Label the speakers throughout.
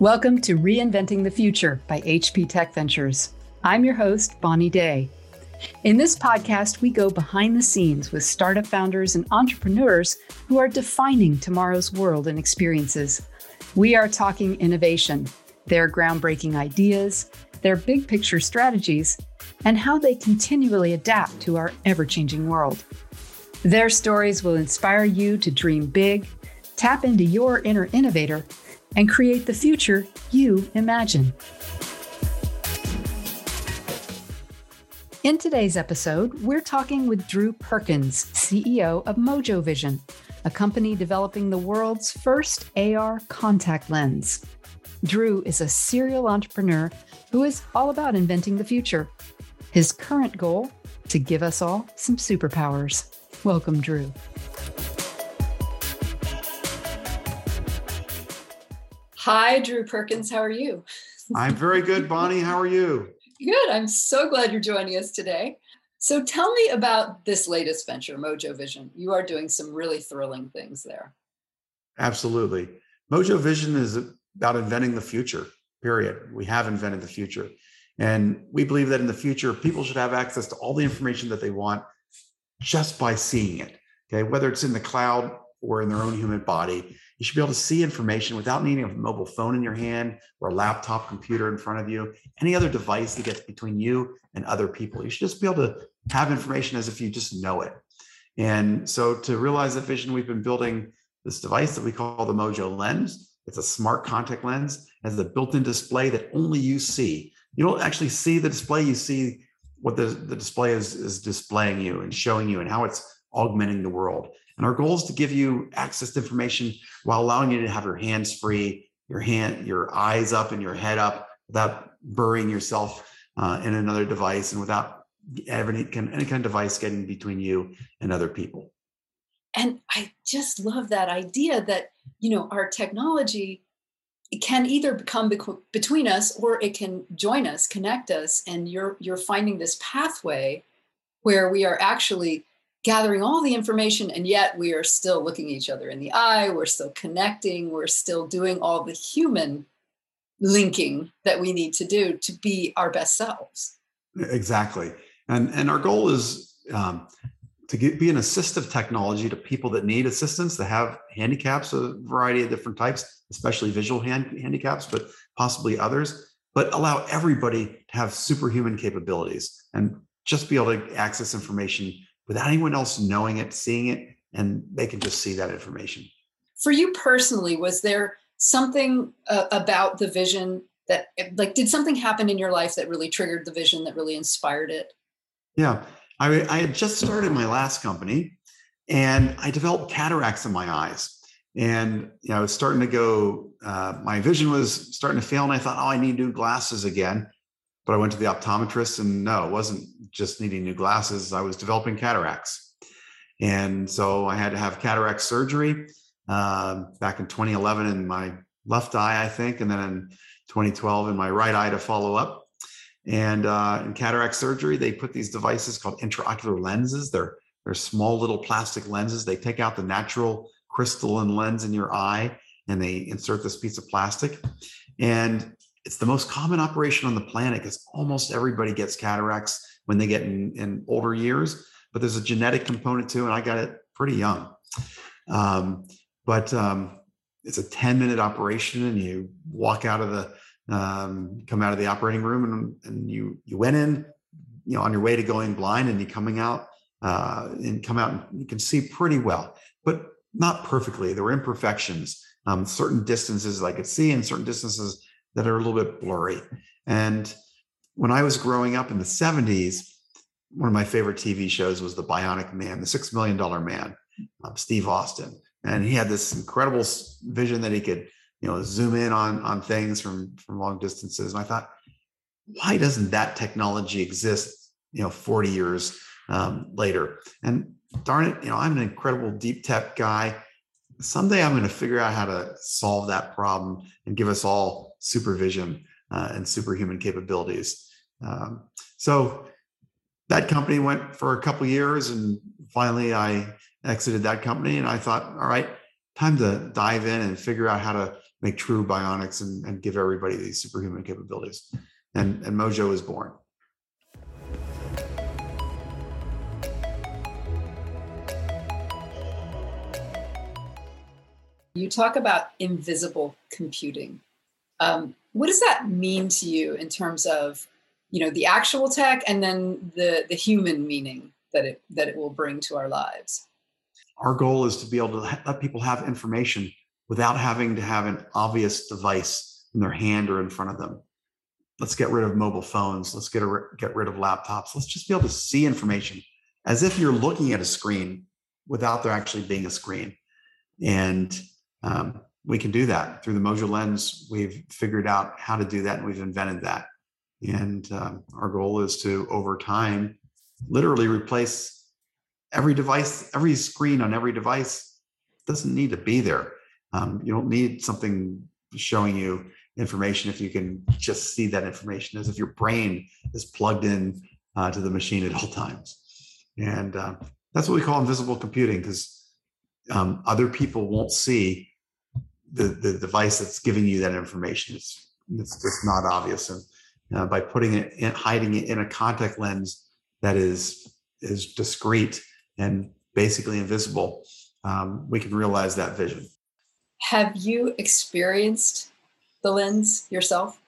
Speaker 1: Welcome to Reinventing the Future by HP Tech Ventures. I'm your host, Bonnie Day. In this podcast, we go behind the scenes with startup founders and entrepreneurs who are defining tomorrow's world and experiences. We are talking innovation, their groundbreaking ideas, their big picture strategies, and how they continually adapt to our ever changing world. Their stories will inspire you to dream big, tap into your inner innovator, and create the future you imagine. In today's episode, we're talking with Drew Perkins, CEO of Mojo Vision, a company developing the world's first AR contact lens. Drew is a serial entrepreneur who is all about inventing the future. His current goal to give us all some superpowers. Welcome, Drew. Hi, Drew Perkins. How are you?
Speaker 2: I'm very good, Bonnie. How are you?
Speaker 1: Good. I'm so glad you're joining us today. So tell me about this latest venture, Mojo Vision. You are doing some really thrilling things there.
Speaker 2: Absolutely. Mojo Vision is about inventing the future, period. We have invented the future. And we believe that in the future, people should have access to all the information that they want just by seeing it. Okay. Whether it's in the cloud or in their own human body, you should be able to see information without needing a mobile phone in your hand or a laptop computer in front of you, any other device that gets between you and other people. You should just be able to have information as if you just know it. And so to realize that vision, we've been building this device that we call the Mojo Lens. It's a smart contact lens, it has a built-in display that only you see. You don't actually see the display, you see what the, the display is, is displaying you and showing you and how it's augmenting the world. And our goal is to give you access to information while allowing you to have your hands free, your hand, your eyes up and your head up without burying yourself uh, in another device and without any kind, any kind of device getting between you and other people.
Speaker 1: And I just love that idea that, you know, our technology can either become between us or it can join us, connect us. And you're, you're finding this pathway where we are actually gathering all the information and yet we are still looking each other in the eye. We're still connecting. We're still doing all the human linking that we need to do to be our best selves.
Speaker 2: Exactly. And and our goal is um, to get, be an assistive technology to people that need assistance that have handicaps of a variety of different types especially visual hand, handicaps but possibly others but allow everybody to have superhuman capabilities and just be able to access information without anyone else knowing it, seeing it, and they can just see that information.
Speaker 1: For you personally, was there something uh, about the vision that, like, did something happen in your life that really triggered the vision that really inspired it?
Speaker 2: Yeah, I, I had just started my last company and I developed cataracts in my eyes. And you know, I was starting to go, uh, my vision was starting to fail, and I thought, oh, I need new glasses again. But I went to the optometrist, and no, it wasn't just needing new glasses. I was developing cataracts. And so I had to have cataract surgery uh, back in 2011 in my left eye, I think, and then in 2012 in my right eye to follow up. And uh, in cataract surgery, they put these devices called intraocular lenses. They're they're small little plastic lenses. They take out the natural crystalline lens in your eye and they insert this piece of plastic. And it's the most common operation on the planet because almost everybody gets cataracts when they get in, in older years, but there's a genetic component too, and I got it pretty young. Um, but um, it's a 10 minute operation, and you walk out of the um, come out of the operating room, and, and you you went in, you know, on your way to going blind, and you coming out uh, and come out, and you can see pretty well, but not perfectly. There were imperfections. Um, certain distances I could see, and certain distances that are a little bit blurry. And when I was growing up in the 70s, one of my favorite TV shows was The Bionic Man, the Six Million Dollar Man, um, Steve Austin, and he had this incredible vision that he could, you know, zoom in on on things from from long distances. And I thought, why doesn't that technology exist? You know, 40 years um, later. And darn it, you know, I'm an incredible deep tech guy. Someday I'm going to figure out how to solve that problem and give us all supervision uh, and superhuman capabilities. Um, so that company went for a couple years, and finally I exited that company. And I thought, all right, time to dive in and figure out how to make true bionics and, and give everybody these superhuman capabilities. And, and Mojo was born.
Speaker 1: You talk about invisible computing. Um, what does that mean to you in terms of, you know, the actual tech and then the the human meaning that it that it will bring to our lives?
Speaker 2: Our goal is to be able to let people have information without having to have an obvious device in their hand or in front of them. Let's get rid of mobile phones. Let's get a, get rid of laptops. Let's just be able to see information as if you're looking at a screen without there actually being a screen. And um, we can do that through the Mojo lens. We've figured out how to do that and we've invented that. And um, our goal is to, over time, literally replace every device, every screen on every device doesn't need to be there. Um, you don't need something showing you information if you can just see that information as if your brain is plugged in uh, to the machine at all times. And uh, that's what we call invisible computing because um, other people won't see the, the device that's giving you that information. It's, it's just not obvious. And uh, by putting it in, hiding it in a contact lens that is, is discrete and basically invisible, um, we can realize that vision.
Speaker 1: Have you experienced the lens yourself?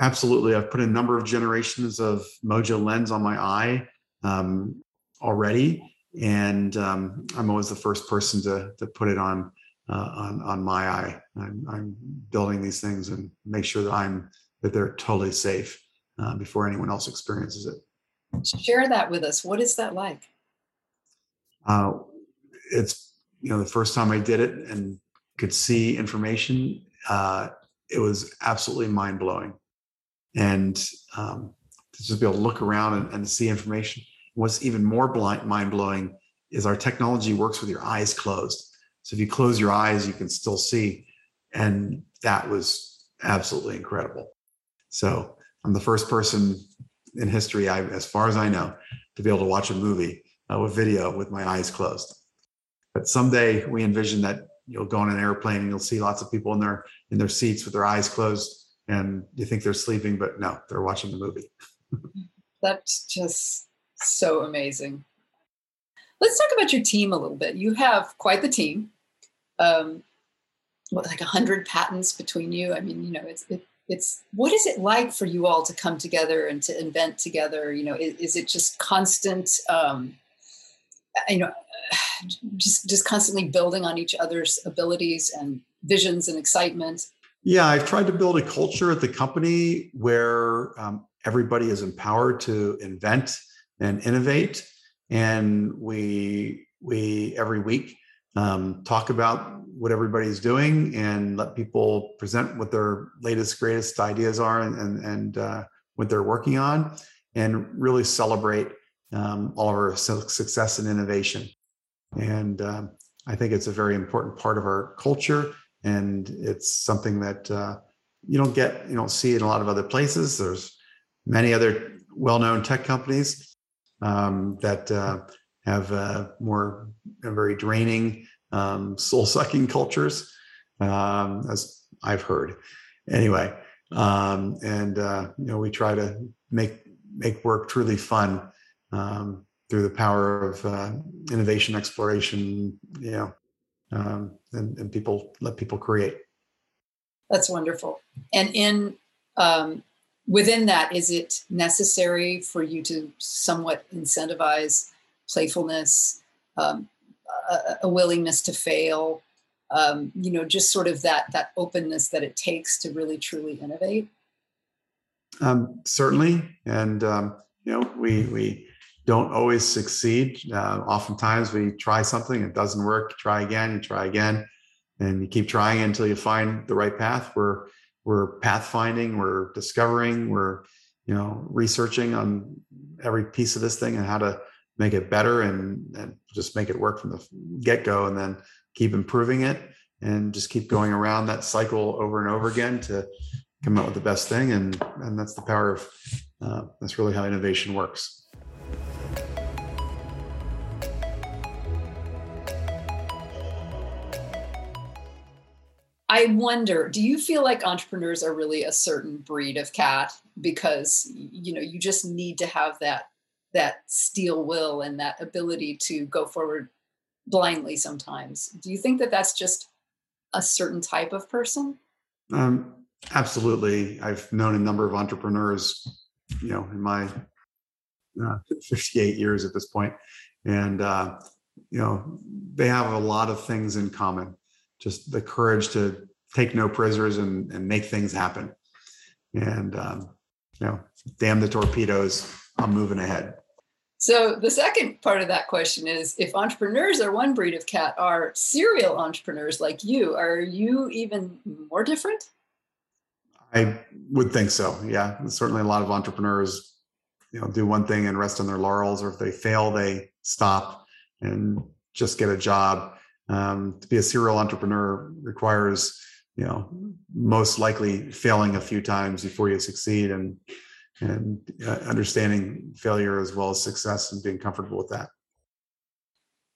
Speaker 2: Absolutely. I've put a number of generations of Mojo lens on my eye um, already. And um, I'm always the first person to, to put it on uh, on on my eye. I'm, I'm, building these things and make sure that I'm that they're totally safe uh, before anyone else experiences it.
Speaker 1: Share that with us. What is that like?
Speaker 2: Uh, it's you know the first time I did it and could see information. Uh, it was absolutely mind blowing, and um, to just be able to look around and, and see information. What's even more blind, mind blowing is our technology works with your eyes closed. So if you close your eyes, you can still see. And that was absolutely incredible. So I'm the first person in history, I, as far as I know, to be able to watch a movie uh, with video with my eyes closed. But someday we envision that you'll go on an airplane and you'll see lots of people in their in their seats with their eyes closed, and you think they're sleeping, but no, they're watching the movie.
Speaker 1: That's just so amazing. Let's talk about your team a little bit. You have quite the team. Um, what, like a hundred patents between you. I mean, you know, it's it, it's what is it like for you all to come together and to invent together? You know, is, is it just constant? Um, you know, just just constantly building on each other's abilities and visions and excitement.
Speaker 2: Yeah, I've tried to build a culture at the company where um, everybody is empowered to invent and innovate and we we every week um, talk about what everybody's doing and let people present what their latest greatest ideas are and and, and uh, what they're working on and really celebrate um, all of our success and innovation. And um, i think it's a very important part of our culture and it's something that uh, you don't get you don't see in a lot of other places. There's many other well-known tech companies um, that uh, have uh, more uh, very draining, um, soul sucking cultures, um, as I've heard. Anyway, um, and uh, you know we try to make make work truly fun um, through the power of uh, innovation, exploration. You know, um, and, and people let people create.
Speaker 1: That's wonderful. And in um, within that, is it necessary for you to somewhat incentivize playfulness, um, a, a, willingness to fail, um, you know, just sort of that that openness that it takes to really truly innovate?
Speaker 2: Um, certainly, and um, you know, we we don't always succeed. Uh, oftentimes, we try something, it doesn't work. Try again, you try again, and you keep trying until you find the right path. Where we're pathfinding, we're discovering, we're you know researching on every piece of this thing and how to make it better and, and just make it work from the get go, and then keep improving it and just keep going around that cycle over and over again to come up with the best thing. And and that's the power of uh, that's really how innovation works.
Speaker 1: I wonder, do you feel like entrepreneurs are really a certain breed of cat because you know you just need to have that that steel will and that ability to go forward blindly sometimes. Do you think that that's just a certain type of person?
Speaker 2: Um, absolutely. I've known a number of entrepreneurs, you know, in my uh, 58 years at this point, and uh, you know, they have a lot of things in common. Just the courage to take no prisoners and, and make things happen. And um, you know, damn the torpedoes, I'm moving ahead.
Speaker 1: So the second part of that question is if entrepreneurs are one breed of cat, are serial entrepreneurs like you, are you even more different?
Speaker 2: I would think so. Yeah. Certainly a lot of entrepreneurs, you know, do one thing and rest on their laurels, or if they fail, they stop and just get a job. Um, to be a serial entrepreneur requires, you know, most likely failing a few times before you succeed and and uh, understanding failure as well as success and being comfortable with that.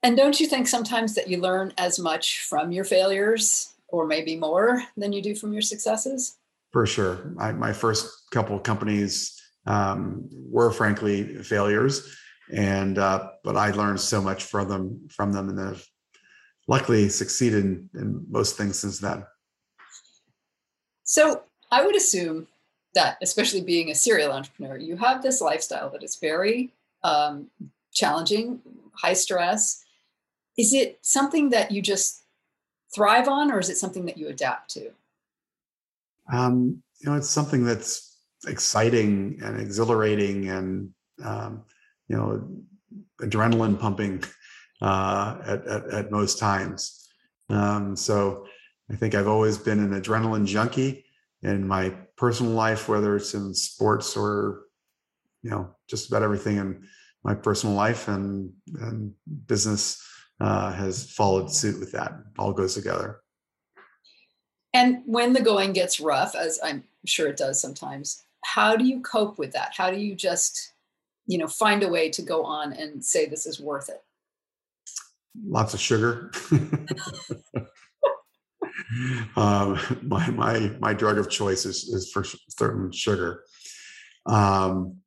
Speaker 1: And don't you think sometimes that you learn as much from your failures or maybe more than you do from your successes?
Speaker 2: For sure. I, my first couple of companies um, were frankly failures, and uh, but I learned so much from them from them, and have luckily succeeded in, in most things since then.
Speaker 1: So I would assume that, especially being a serial entrepreneur, you have this lifestyle that is very um, challenging, high stress. Is it something that you just thrive on, or is it something that you adapt to?
Speaker 2: Um, you know, it's something that's exciting and exhilarating, and um, you know, adrenaline pumping uh, at, at, at most times. Um, so, I think I've always been an adrenaline junkie in my personal life, whether it's in sports or, you know, just about everything in my personal life and, and business uh, has followed suit with that. All goes together.
Speaker 1: And when the going gets rough, as I'm sure it does sometimes, how do you cope with that? How do you just, you know, find a way to go on and say this is worth it?
Speaker 2: Lots of sugar. um, my my my drug of choice is, is for certain sugar. Um,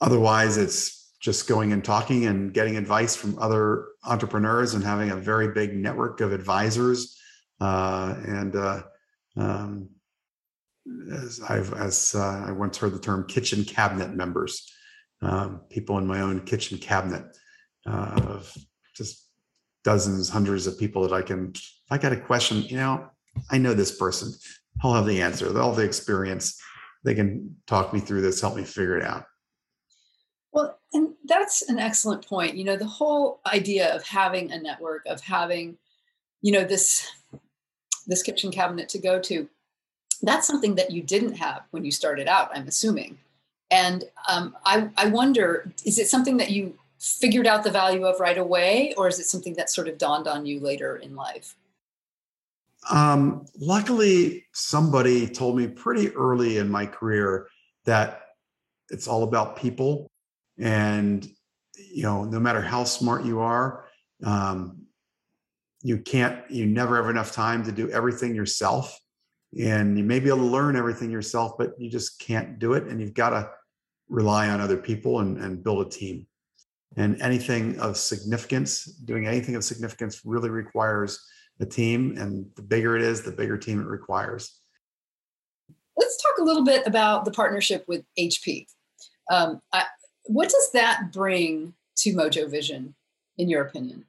Speaker 2: otherwise, it's just going and talking and getting advice from other entrepreneurs and having a very big network of advisors. Uh, and uh, um, as I've as uh, I once heard the term kitchen cabinet members, um, people in my own kitchen cabinet uh, of just dozens, hundreds of people that I can, if I got a question, you know, I know this person, I'll have the answer, they'll have the experience. They can talk me through this, help me figure it out.
Speaker 1: Well, and that's an excellent point. You know, the whole idea of having a network, of having, you know, this this kitchen cabinet to go to, that's something that you didn't have when you started out, I'm assuming. And um, I, I wonder, is it something that you figured out the value of right away, or is it something that sort of dawned on you later in life?
Speaker 2: Um, luckily, somebody told me pretty early in my career that it's all about people. And, you know, no matter how smart you are, um, you can't, you never have enough time to do everything yourself. And you may be able to learn everything yourself, but you just can't do it. And you've got to rely on other people and, and build a team and anything of significance doing anything of significance really requires a team and the bigger it is the bigger team it requires.
Speaker 1: Let's talk a little bit about the partnership with hp um, I, what does that bring to mojo vision in your opinion?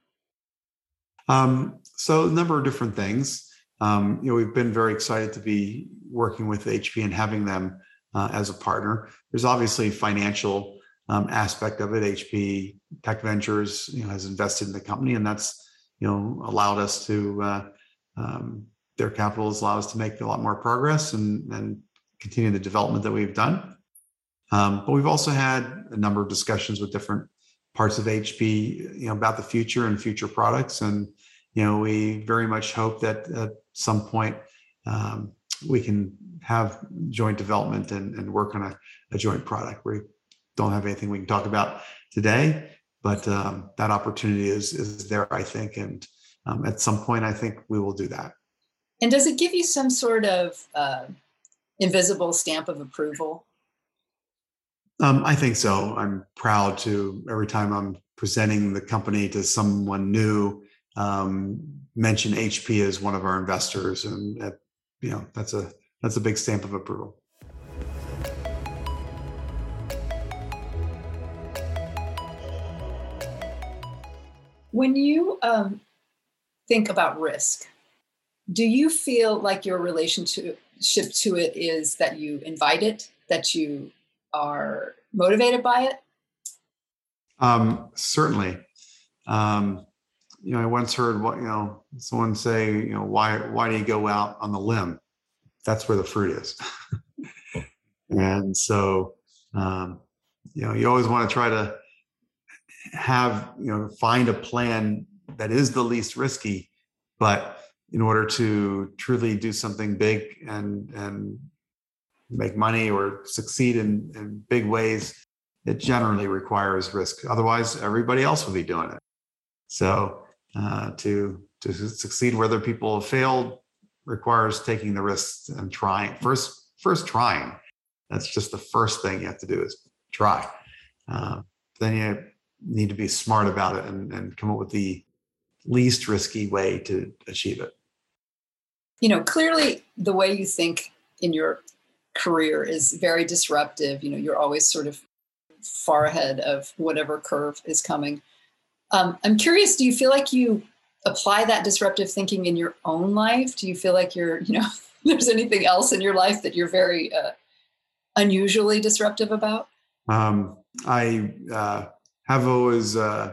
Speaker 2: Um, so a number of different things. Um, you know we've been very excited to be working with hp and having them uh, as a partner. There's obviously financial um, aspect of it. HP Tech Ventures, you know, has invested in the company, and that's you know allowed us to uh, um, their capital has allowed us to make a lot more progress and and continue the development that we've done. Um, but we've also had a number of discussions with different parts of HP, you know, about the future and future products, and you know, we very much hope that at some point um, we can have joint development and, and work on a, a joint product. We don't have anything we can talk about today, but um, that opportunity is is there, I think, and um, at some point, I think we will do that.
Speaker 1: And does it give you some sort of uh, invisible stamp of approval?
Speaker 2: Um, I think so. I'm proud to every time I'm presenting the company to someone new, um, mention HP as one of our investors, and that, you know that's a that's a big stamp of approval.
Speaker 1: When you um, think about risk, do you feel like your relationship to it is that you invite it, that you are motivated by it?
Speaker 2: Um, certainly. Um, you know, I once heard what you know someone say, you know, why why do you go out on the limb? That's where the fruit is. and so, um, you know, you always want to try to have you know find a plan that is the least risky, but in order to truly do something big and and make money or succeed in, in big ways, it generally requires risk. Otherwise, everybody else will be doing it. So uh, to to succeed where other people have failed requires taking the risks and trying first first trying. That's just the first thing you have to do is try. Uh, then you need to be smart about it and, and come up with the least risky way to achieve it
Speaker 1: you know, clearly the way you think in your career is very disruptive. You know, you're always sort of far ahead of whatever curve is coming. Um, I'm curious, do you feel like you apply that disruptive thinking in your own life? Do you feel like you're, you know, there's anything else in your life that you're very uh, unusually disruptive about?
Speaker 2: Um, I uh, have always, uh,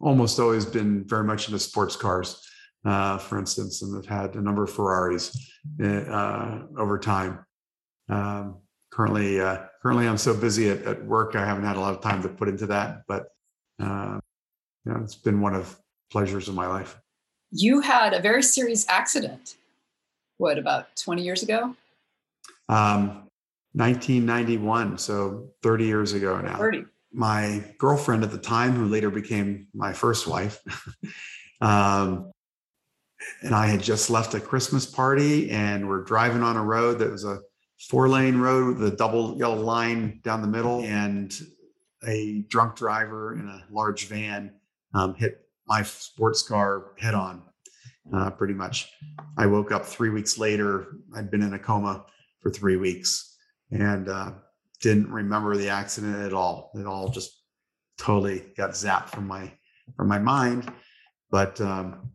Speaker 2: almost always been very much into sports cars uh, for instance, and have had a number of Ferraris uh, over time. Um, currently, uh, currently, I'm so busy at, at, work, I haven't had a lot of time to put into that. But uh, you know, it's been one of pleasures of my life.
Speaker 1: You had a very serious accident. What about 20 years ago?
Speaker 2: Um, 1991, so 30 years ago now.
Speaker 1: 30.
Speaker 2: My girlfriend at the time, who later became my first wife, um, and I had just left a Christmas party and we're driving on a road that was a four lane road with a double yellow line down the middle and a drunk driver in a large van um, hit my sports car head on uh, pretty much. I woke up three weeks later. I'd been in a coma for three weeks and uh, didn't remember the accident at all. It all just totally got zapped from my from my mind. But um,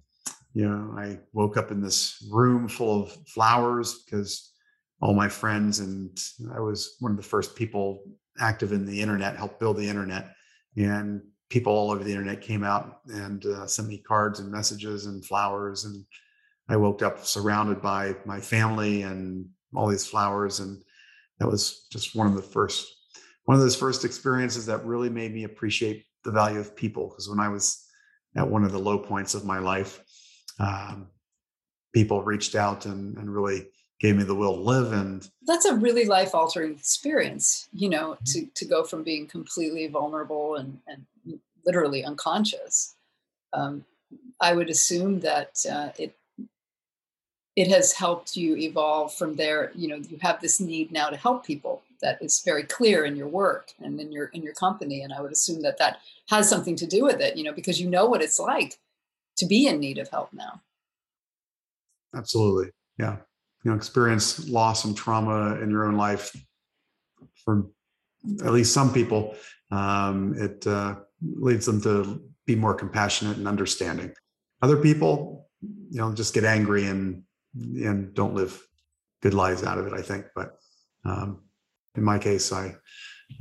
Speaker 2: you know i woke up in this room full of flowers because all my friends and i was one of the first people active in the internet helped build the internet. And people all over the internet came out and uh, sent me cards and messages and flowers. And i woke up surrounded by my family and all these flowers. And that was just one of the first one of those first experiences that really made me appreciate the value of people because when i was at one of the low points of my life um, people reached out and, and really gave me the will to live and
Speaker 1: that's a really life altering experience you know to to go from being completely vulnerable and and literally unconscious. Um, i would assume that uh, it it has helped you evolve from there you know you have this need now to help people that is very clear in your work and in your in your company and i would assume that that has something to do with it you know because you know what it's like to be in need of help now.
Speaker 2: Absolutely. Yeah. You know, experience loss and trauma in your own life for at least some people. Um, it uh, leads them to be more compassionate and understanding. Other people, you know, just get angry and and don't live good lives out of it. I think, but um, in my case, I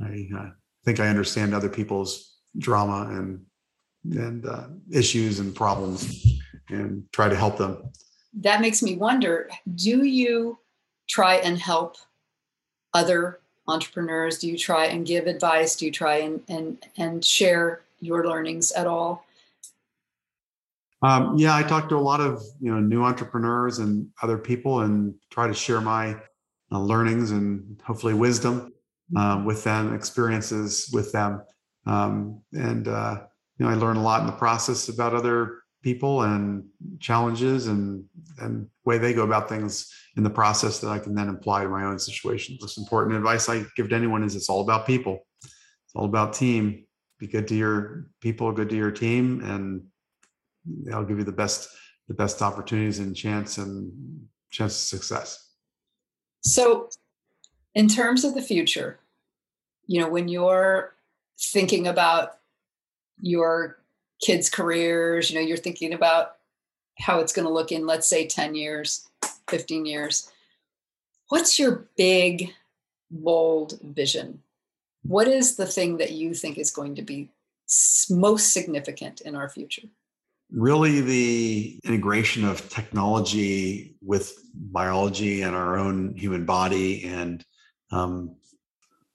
Speaker 2: I uh, think I understand other people's drama and and uh, issues and problems and try to help them.
Speaker 1: That makes me wonder do you try and help other entrepreneurs? Do you try and give advice? Do you try and, and, and share your learnings at all?
Speaker 2: Um, yeah, I talk to a lot of you know new entrepreneurs and other people, and try to share my uh, learnings and hopefully wisdom uh, with them, experiences with them, um, and uh, you know, I learn a lot in the process about other people and challenges and and way they go about things in the process that I can then apply to my own situation. Most important advice I give to anyone is it's all about people. It's all about team. Be good to your people, good to your team, and they'll give you the best the best opportunities and chance and chance of success.
Speaker 1: So, in terms of the future, you know, when you're thinking about your kids' careers, you know, you're thinking about how it's going to look in, let's say, 10 years, 15 years. What's your big, bold vision? What is the thing that you think is going to be most significant in our future?
Speaker 2: Really, the integration of technology with biology and our own human body and um,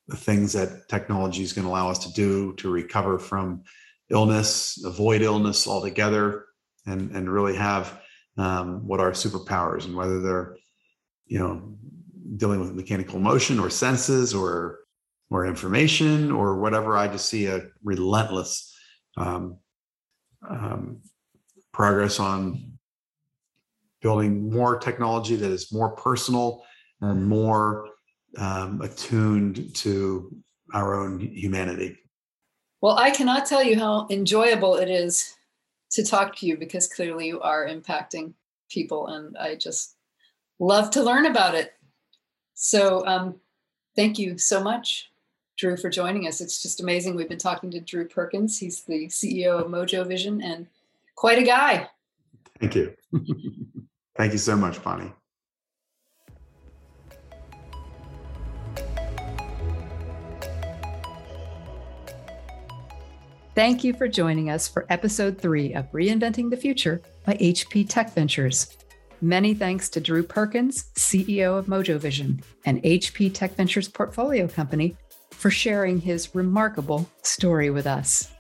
Speaker 2: the things that technology is going to allow us to do to recover from illness, avoid illness altogether, and and really have um, what are superpowers and whether they're you know dealing with mechanical motion or senses or or information or whatever. I just see a relentless um, um, progress on building more technology that is more personal and more um, attuned to our own humanity.
Speaker 1: Well, I cannot tell you how enjoyable it is to talk to you because clearly you are impacting people, and I just love to learn about it. So, um, thank you so much, Drew, for joining us. It's just amazing. We've been talking to Drew Perkins. He's the CEO of Mojo Vision and quite a guy.
Speaker 2: Thank you. Thank you so much, Bonnie.
Speaker 1: Thank you for joining us for episode three of Reinventing the Future by HP Tech Ventures. Many thanks to Drew Perkins, CEO of Mojo Vision, and HP Tech Ventures portfolio company, for sharing his remarkable story with us.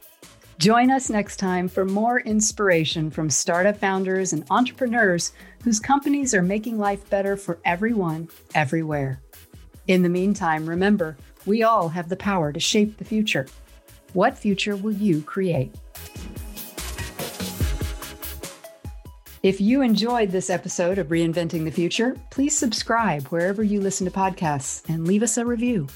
Speaker 1: Join us next time for more inspiration from startup founders and entrepreneurs whose companies are making life better for everyone, everywhere. In the meantime, remember, we all have the power to shape the future. What future will you create? If you enjoyed this episode of Reinventing the Future, please subscribe wherever you listen to podcasts and leave us a review.